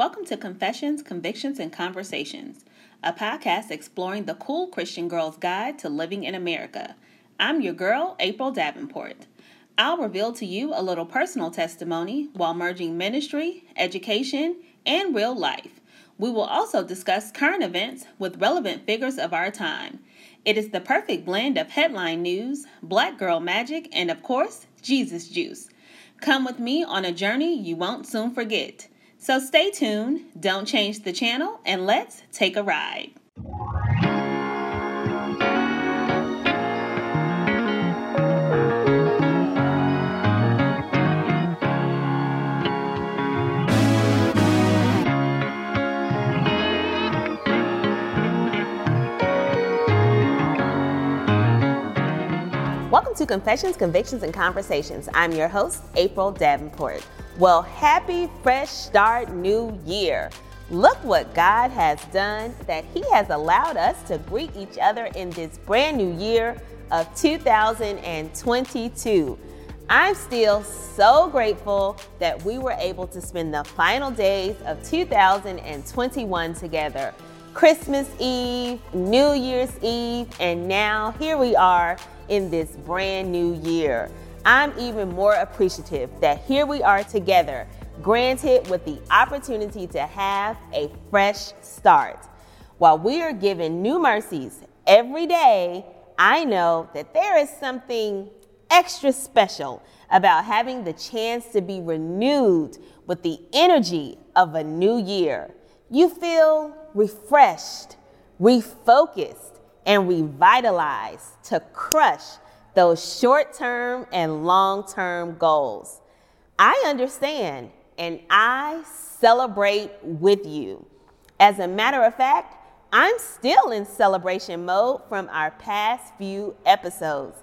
Welcome to Confessions, Convictions, and Conversations, a podcast exploring the cool Christian girl's guide to living in America. I'm your girl, April Davenport. I'll reveal to you a little personal testimony while merging ministry, education, and real life. We will also discuss current events with relevant figures of our time. It is the perfect blend of headline news, black girl magic, and of course, Jesus juice. Come with me on a journey you won't soon forget. So stay tuned, don't change the channel, and let's take a ride. To Confessions, Convictions, and Conversations. I'm your host, April Davenport. Well, happy fresh start, new year. Look what God has done that He has allowed us to greet each other in this brand new year of 2022. I'm still so grateful that we were able to spend the final days of 2021 together. Christmas Eve, New Year's Eve, and now here we are in this brand new year. I'm even more appreciative that here we are together, granted with the opportunity to have a fresh start. While we are given new mercies every day, I know that there is something extra special about having the chance to be renewed with the energy of a new year. You feel refreshed, refocused, and revitalized to crush those short term and long term goals. I understand and I celebrate with you. As a matter of fact, I'm still in celebration mode from our past few episodes.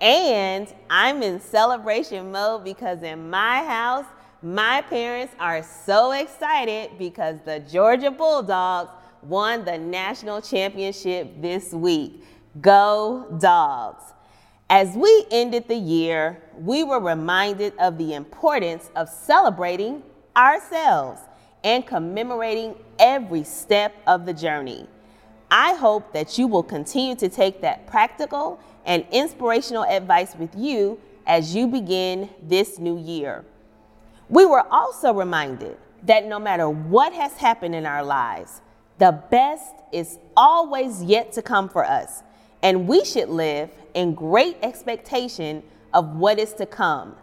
And I'm in celebration mode because in my house, my parents are so excited because the Georgia Bulldogs won the national championship this week. Go, dogs. As we ended the year, we were reminded of the importance of celebrating ourselves and commemorating every step of the journey. I hope that you will continue to take that practical and inspirational advice with you as you begin this new year. We were also reminded that no matter what has happened in our lives, the best is always yet to come for us and we should live in great expectation of what is to come.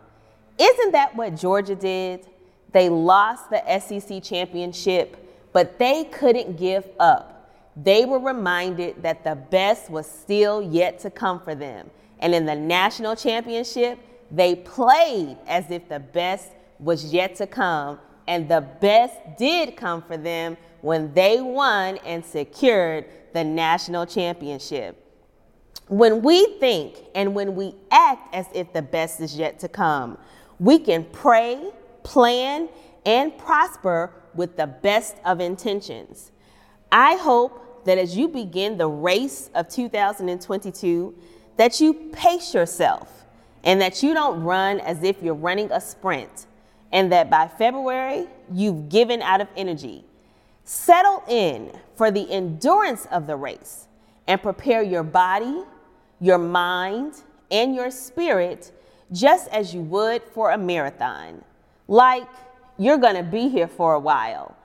Isn't that what Georgia did? They lost the SEC championship, but they couldn't give up. They were reminded that the best was still yet to come for them. And in the national championship, they played as if the best was yet to come. And the best did come for them when they won and secured the national championship. When we think and when we act as if the best is yet to come, we can pray, plan, and prosper with the best of intentions. I hope that as you begin the race of 2022, that you pace yourself and that you don't run as if you're running a sprint, and that by February, you've given out of energy. Settle in for the endurance of the race and prepare your body, your mind, and your spirit just as you would for a marathon. Like you're going to be here for a while.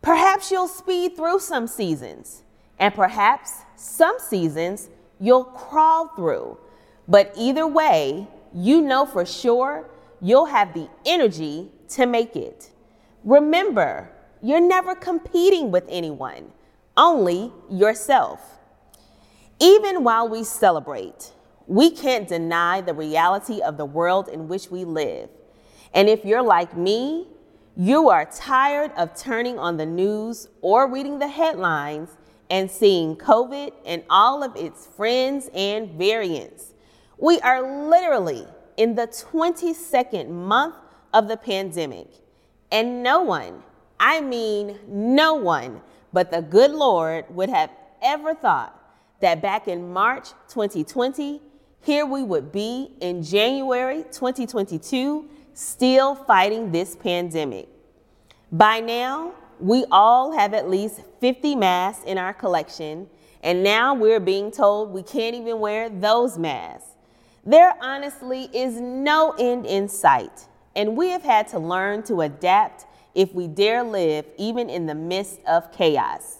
Perhaps you'll speed through some seasons, and perhaps some seasons you'll crawl through. But either way, you know for sure you'll have the energy to make it. Remember, you're never competing with anyone, only yourself. Even while we celebrate, we can't deny the reality of the world in which we live. And if you're like me, you are tired of turning on the news or reading the headlines and seeing COVID and all of its friends and variants. We are literally in the 22nd month of the pandemic, and no one, I mean no one, but the good Lord would have ever thought that back in March 2020, here we would be in January 2022, still fighting this pandemic. By now, we all have at least 50 masks in our collection, and now we're being told we can't even wear those masks. There honestly is no end in sight, and we have had to learn to adapt if we dare live even in the midst of chaos.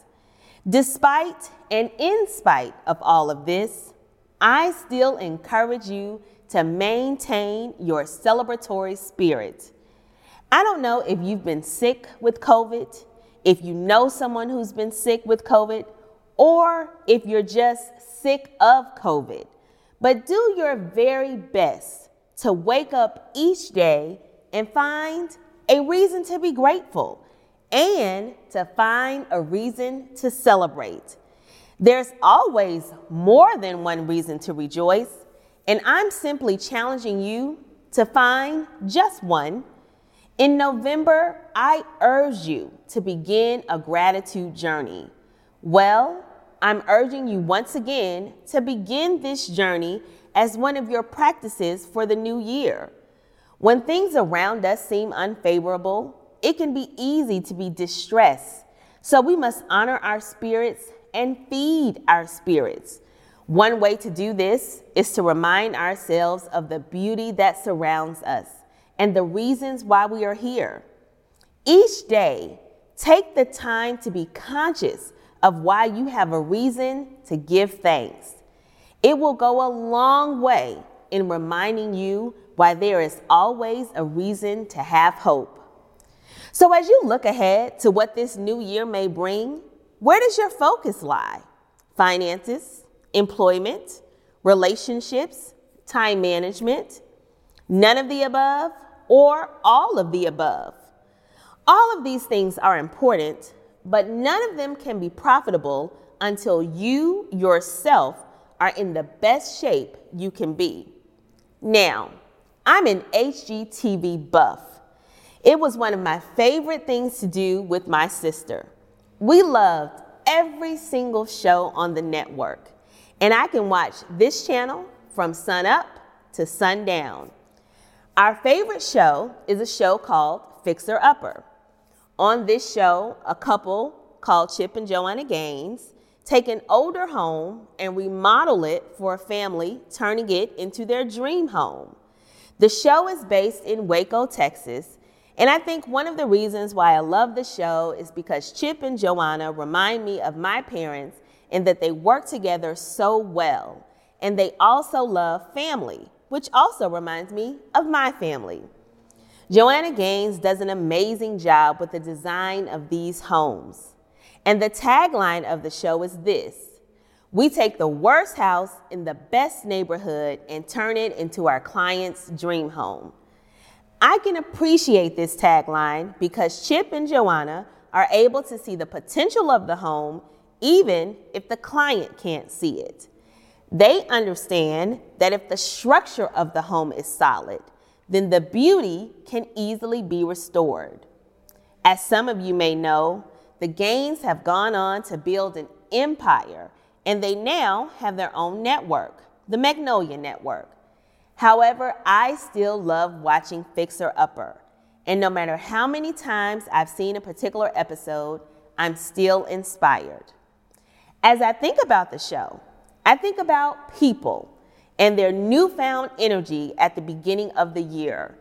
Despite and in spite of all of this, I still encourage you to maintain your celebratory spirit. I don't know if you've been sick with COVID, if you know someone who's been sick with COVID, or if you're just sick of COVID. But do your very best to wake up each day and find a reason to be grateful and to find a reason to celebrate. There's always more than one reason to rejoice, and I'm simply challenging you to find just one. In November, I urge you to begin a gratitude journey. Well, I'm urging you once again to begin this journey as one of your practices for the new year. When things around us seem unfavorable, it can be easy to be distressed. So we must honor our spirits and feed our spirits. One way to do this is to remind ourselves of the beauty that surrounds us and the reasons why we are here. Each day, take the time to be conscious of why you have a reason to give thanks. It will go a long way in reminding you why there is always a reason to have hope. So, as you look ahead to what this new year may bring, where does your focus lie? Finances, employment, relationships, time management, none of the above, or all of the above? All of these things are important, but none of them can be profitable until you yourself are in the best shape you can be. Now, I'm an HGTV buff. It was one of my favorite things to do with my sister. We loved every single show on the network, and I can watch this channel from sun up to sundown. Our favorite show is a show called Fixer Upper. On this show, a couple called Chip and Joanna Gaines take an older home and remodel it for a family, turning it into their dream home. The show is based in Waco, Texas, and I think one of the reasons why I love the show is because Chip and Joanna remind me of my parents and that they work together so well. And they also love family, which also reminds me of my family. Joanna Gaines does an amazing job with the design of these homes. And the tagline of the show is this We take the worst house in the best neighborhood and turn it into our client's dream home. I can appreciate this tagline because Chip and Joanna are able to see the potential of the home even if the client can't see it. They understand that if the structure of the home is solid, then the beauty can easily be restored. As some of you may know, the Gaines have gone on to build an empire, and they now have their own network, the Magnolia Network. However, I still love watching Fixer Upper, and no matter how many times I've seen a particular episode, I'm still inspired. As I think about the show, I think about people and their newfound energy at the beginning of the year.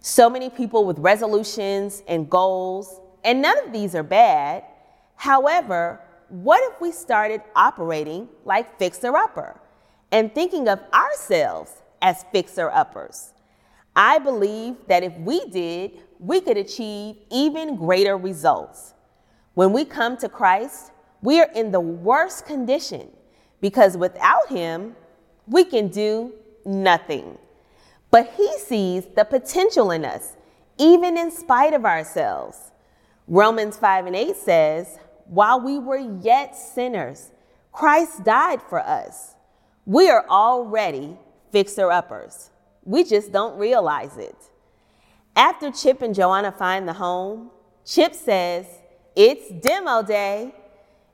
So many people with resolutions and goals, and none of these are bad. However, what if we started operating like fixer upper and thinking of ourselves as fixer uppers? I believe that if we did, we could achieve even greater results. When we come to Christ, we are in the worst condition because without Him, we can do nothing. But He sees the potential in us, even in spite of ourselves. Romans 5 and 8 says, While we were yet sinners, Christ died for us. We are already fixer uppers. We just don't realize it. After Chip and Joanna find the home, Chip says, It's demo day.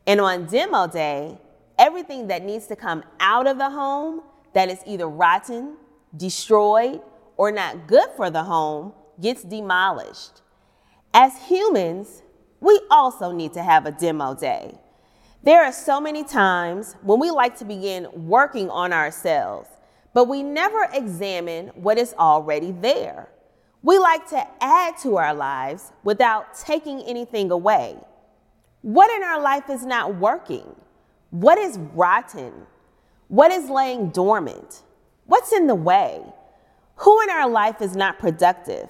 And on demo day, everything that needs to come out of the home that is either rotten, destroyed, or not good for the home gets demolished. As humans, we also need to have a demo day. There are so many times when we like to begin working on ourselves, but we never examine what is already there. We like to add to our lives without taking anything away. What in our life is not working? What is rotten? What is laying dormant? What's in the way? Who in our life is not productive?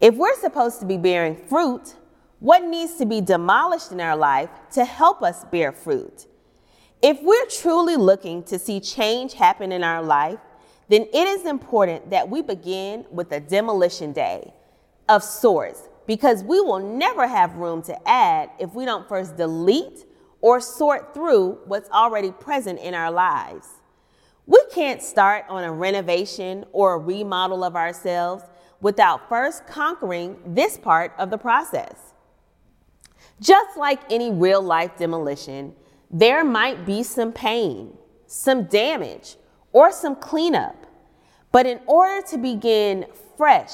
If we're supposed to be bearing fruit, what needs to be demolished in our life to help us bear fruit? If we're truly looking to see change happen in our life, then it is important that we begin with a demolition day of sorts because we will never have room to add if we don't first delete or sort through what's already present in our lives. We can't start on a renovation or a remodel of ourselves without first conquering this part of the process. Just like any real life demolition, there might be some pain, some damage, or some cleanup. But in order to begin fresh,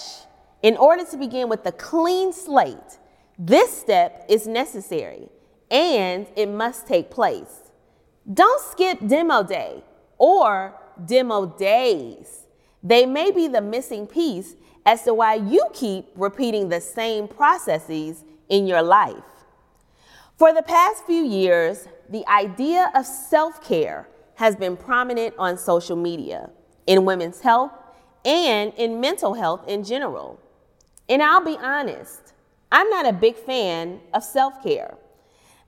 in order to begin with a clean slate, this step is necessary and it must take place. Don't skip demo day or demo days. They may be the missing piece as to why you keep repeating the same processes in your life. For the past few years, the idea of self care has been prominent on social media, in women's health, and in mental health in general. And I'll be honest, I'm not a big fan of self care.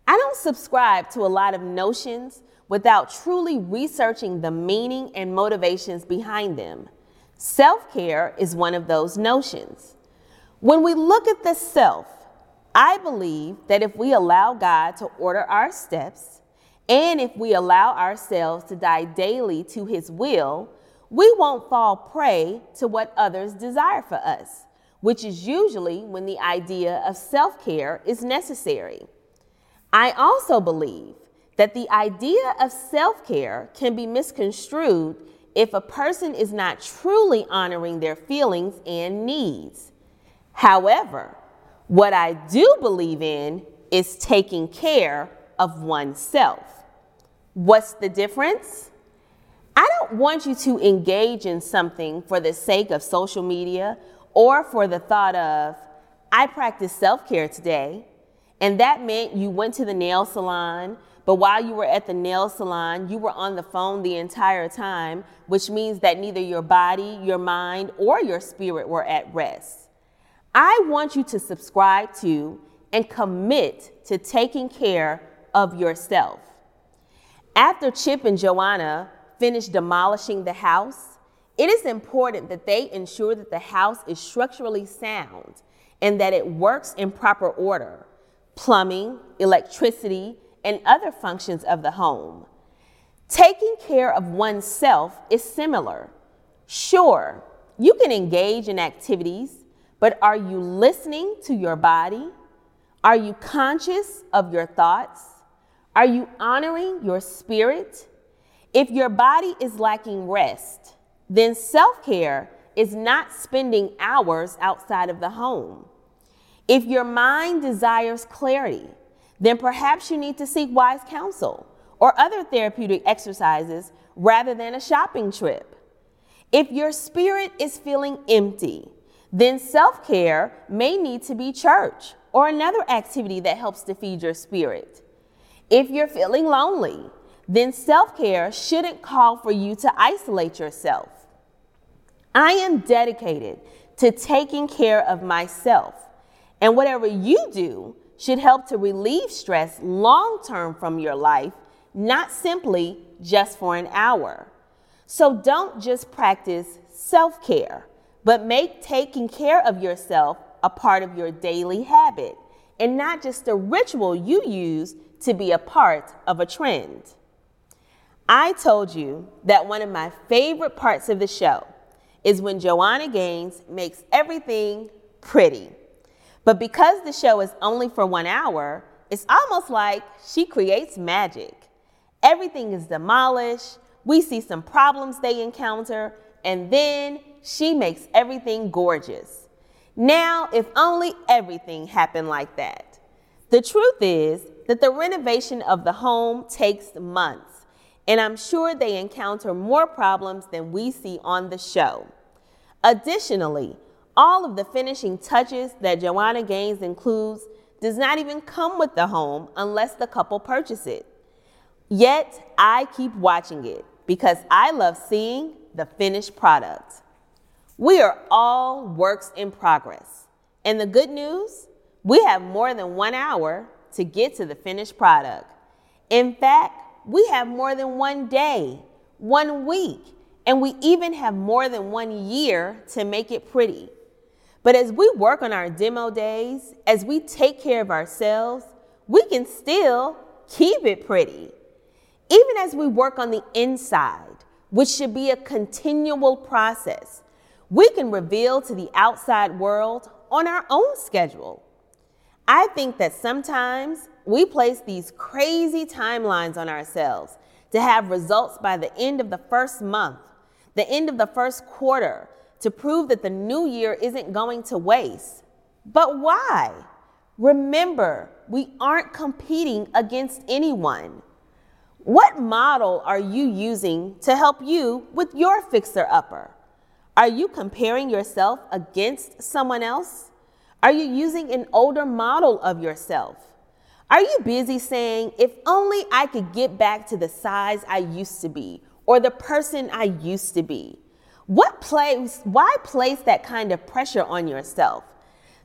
I don't subscribe to a lot of notions without truly researching the meaning and motivations behind them. Self care is one of those notions. When we look at the self, I believe that if we allow God to order our steps, and if we allow ourselves to die daily to His will, we won't fall prey to what others desire for us, which is usually when the idea of self care is necessary. I also believe that the idea of self care can be misconstrued if a person is not truly honoring their feelings and needs. However, what I do believe in is taking care of oneself. What's the difference? I don't want you to engage in something for the sake of social media or for the thought of, I practice self care today, and that meant you went to the nail salon, but while you were at the nail salon, you were on the phone the entire time, which means that neither your body, your mind, or your spirit were at rest. I want you to subscribe to and commit to taking care of yourself. After Chip and Joanna finish demolishing the house, it is important that they ensure that the house is structurally sound and that it works in proper order plumbing, electricity, and other functions of the home. Taking care of oneself is similar. Sure, you can engage in activities but are you listening to your body? Are you conscious of your thoughts? Are you honoring your spirit? If your body is lacking rest, then self care is not spending hours outside of the home. If your mind desires clarity, then perhaps you need to seek wise counsel or other therapeutic exercises rather than a shopping trip. If your spirit is feeling empty, then self care may need to be church or another activity that helps to feed your spirit. If you're feeling lonely, then self care shouldn't call for you to isolate yourself. I am dedicated to taking care of myself, and whatever you do should help to relieve stress long term from your life, not simply just for an hour. So don't just practice self care but make taking care of yourself a part of your daily habit and not just a ritual you use to be a part of a trend. I told you that one of my favorite parts of the show is when Joanna Gaines makes everything pretty. But because the show is only for one hour, it's almost like she creates magic. Everything is demolished, we see some problems they encounter, and then she makes everything gorgeous. Now, if only everything happened like that. The truth is that the renovation of the home takes months, and I'm sure they encounter more problems than we see on the show. Additionally, all of the finishing touches that Joanna Gaines includes does not even come with the home unless the couple purchase it. Yet, I keep watching it because I love seeing the finished product. We are all works in progress. And the good news, we have more than one hour to get to the finished product. In fact, we have more than one day, one week, and we even have more than one year to make it pretty. But as we work on our demo days, as we take care of ourselves, we can still keep it pretty. Even as we work on the inside, which should be a continual process, we can reveal to the outside world on our own schedule. I think that sometimes we place these crazy timelines on ourselves to have results by the end of the first month, the end of the first quarter, to prove that the new year isn't going to waste. But why? Remember, we aren't competing against anyone. What model are you using to help you with your fixer upper? Are you comparing yourself against someone else? Are you using an older model of yourself? Are you busy saying, if only I could get back to the size I used to be or the person I used to be? What place, why place that kind of pressure on yourself?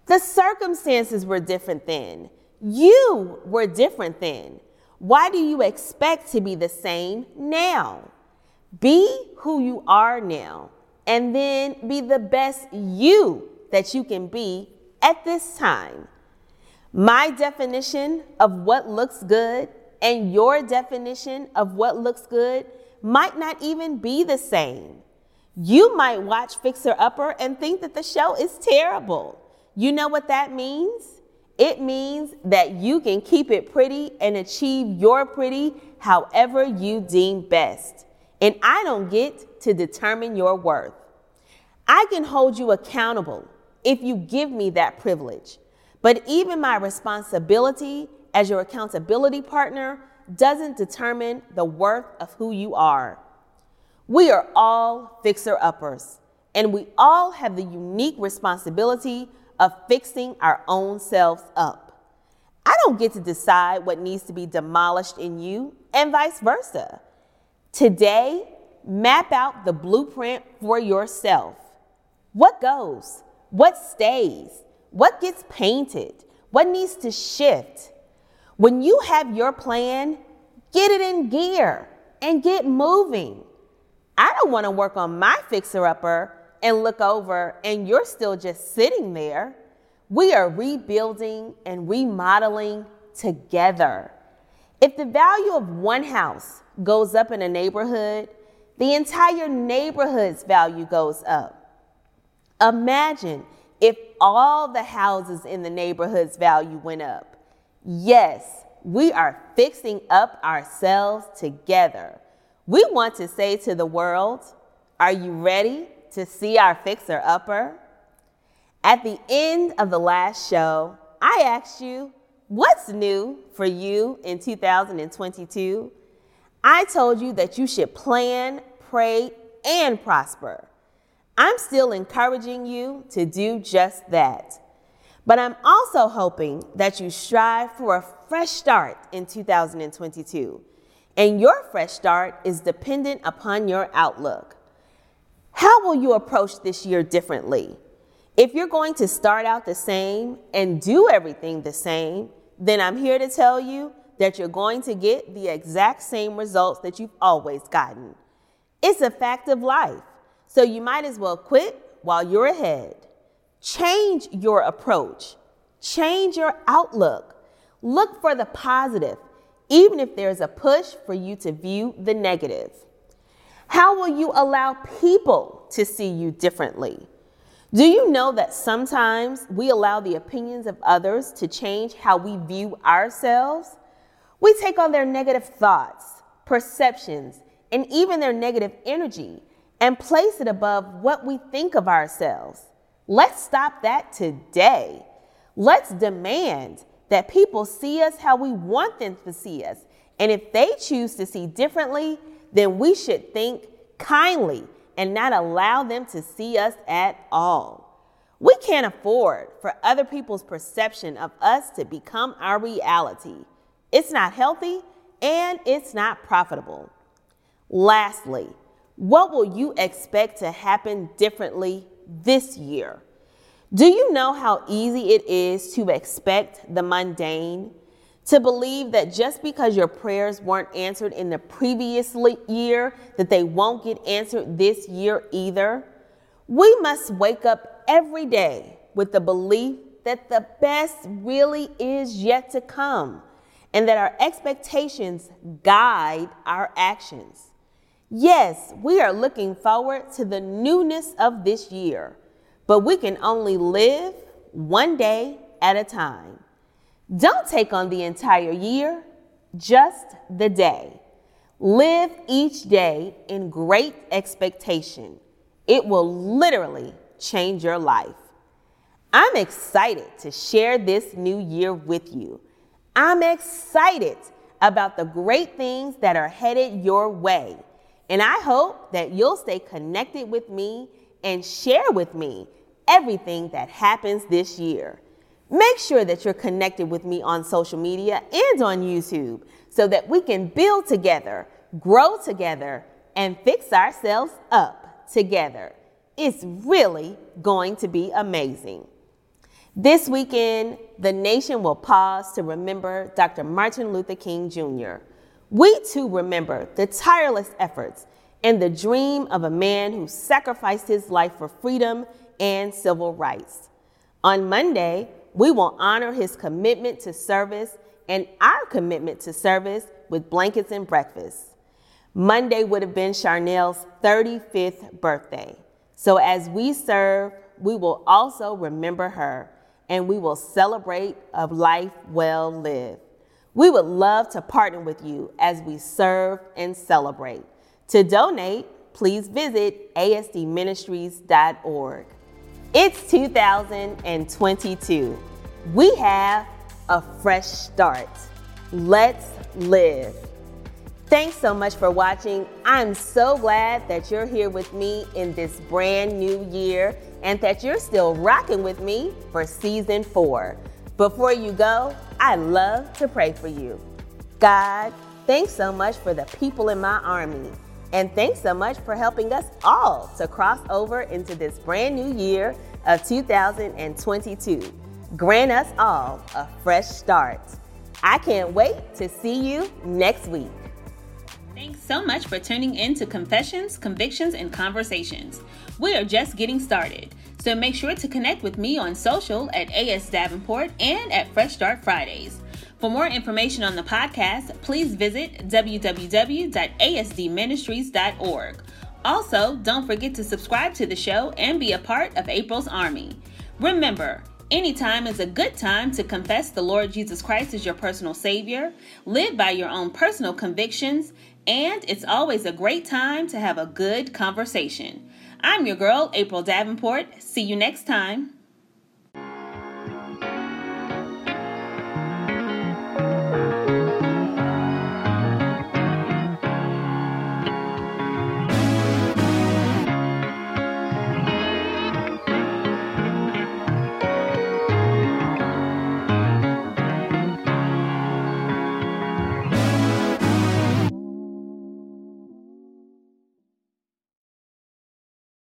The circumstances were different then. You were different then. Why do you expect to be the same now? Be who you are now, and then be the best you that you can be at this time. My definition of what looks good and your definition of what looks good might not even be the same. You might watch Fixer Upper and think that the show is terrible. You know what that means? It means that you can keep it pretty and achieve your pretty however you deem best. And I don't get to determine your worth. I can hold you accountable if you give me that privilege. But even my responsibility as your accountability partner doesn't determine the worth of who you are. We are all fixer uppers, and we all have the unique responsibility of fixing our own selves up. I don't get to decide what needs to be demolished in you, and vice versa. Today, map out the blueprint for yourself. What goes? What stays? What gets painted? What needs to shift? When you have your plan, get it in gear and get moving. I don't want to work on my fixer upper and look over and you're still just sitting there. We are rebuilding and remodeling together. If the value of one house goes up in a neighborhood, the entire neighborhood's value goes up. Imagine if all the houses in the neighborhood's value went up. Yes, we are fixing up ourselves together. We want to say to the world, Are you ready to see our fixer upper? At the end of the last show, I asked you, What's new for you in 2022? I told you that you should plan, pray, and prosper. I'm still encouraging you to do just that. But I'm also hoping that you strive for a fresh start in 2022 and your fresh start is dependent upon your outlook. How will you approach this year differently? If you're going to start out the same and do everything the same, then I'm here to tell you that you're going to get the exact same results that you've always gotten. It's a fact of life, so you might as well quit while you're ahead. Change your approach, change your outlook. Look for the positive even if there's a push for you to view the negative? How will you allow people to see you differently? Do you know that sometimes we allow the opinions of others to change how we view ourselves? We take on their negative thoughts, perceptions, and even their negative energy and place it above what we think of ourselves. Let's stop that today. Let's demand that people see us how we want them to see us. And if they choose to see differently, then we should think kindly and not allow them to see us at all. We can't afford for other people's perception of us to become our reality. It's not healthy and it's not profitable. Lastly, what will you expect to happen differently this year? Do you know how easy it is to expect the mundane? To believe that just because your prayers weren't answered in the previous year, that they won't get answered this year either? We must wake up every day with the belief that the best really is yet to come and that our expectations guide our actions. Yes, we are looking forward to the newness of this year, but we can only live one day at a time. Don't take on the entire year, just the day. Live each day in great expectation. It will literally change your life. I'm excited to share this new year with you. I'm excited about the great things that are headed your way. And I hope that you'll stay connected with me and share with me everything that happens this year. Make sure that you're connected with me on social media and on YouTube so that we can build together, grow together, and fix ourselves up together. It's really going to be amazing. This weekend, the nation will pause to remember Dr. Martin Luther King Jr. We too remember the tireless efforts and the dream of a man who sacrificed his life for freedom and civil rights. On Monday, we will honor his commitment to service and our commitment to service with blankets and breakfast. Monday would have been Charnel's 35th birthday. So as we serve, we will also remember her and we will celebrate a life well lived. We would love to partner with you as we serve and celebrate. To donate, please visit asdministries.org. It's 2022. We have a fresh start. Let's live. Thanks so much for watching. I'm so glad that you're here with me in this brand new year and that you're still rocking with me for season four. Before you go, I love to pray for you. God, thanks so much for the people in my army. And thanks so much for helping us all to cross over into this brand new year of 2022. Grant us all a fresh start. I can't wait to see you next week. Thanks so much for tuning in to Confessions, Convictions, and Conversations. We are just getting started, so make sure to connect with me on social at AS Davenport and at Fresh Start Fridays. For more information on the podcast, please visit www.asdministries.org. Also, don't forget to subscribe to the show and be a part of April's Army. Remember, Anytime is a good time to confess the Lord Jesus Christ as your personal Savior, live by your own personal convictions, and it's always a great time to have a good conversation. I'm your girl, April Davenport. See you next time.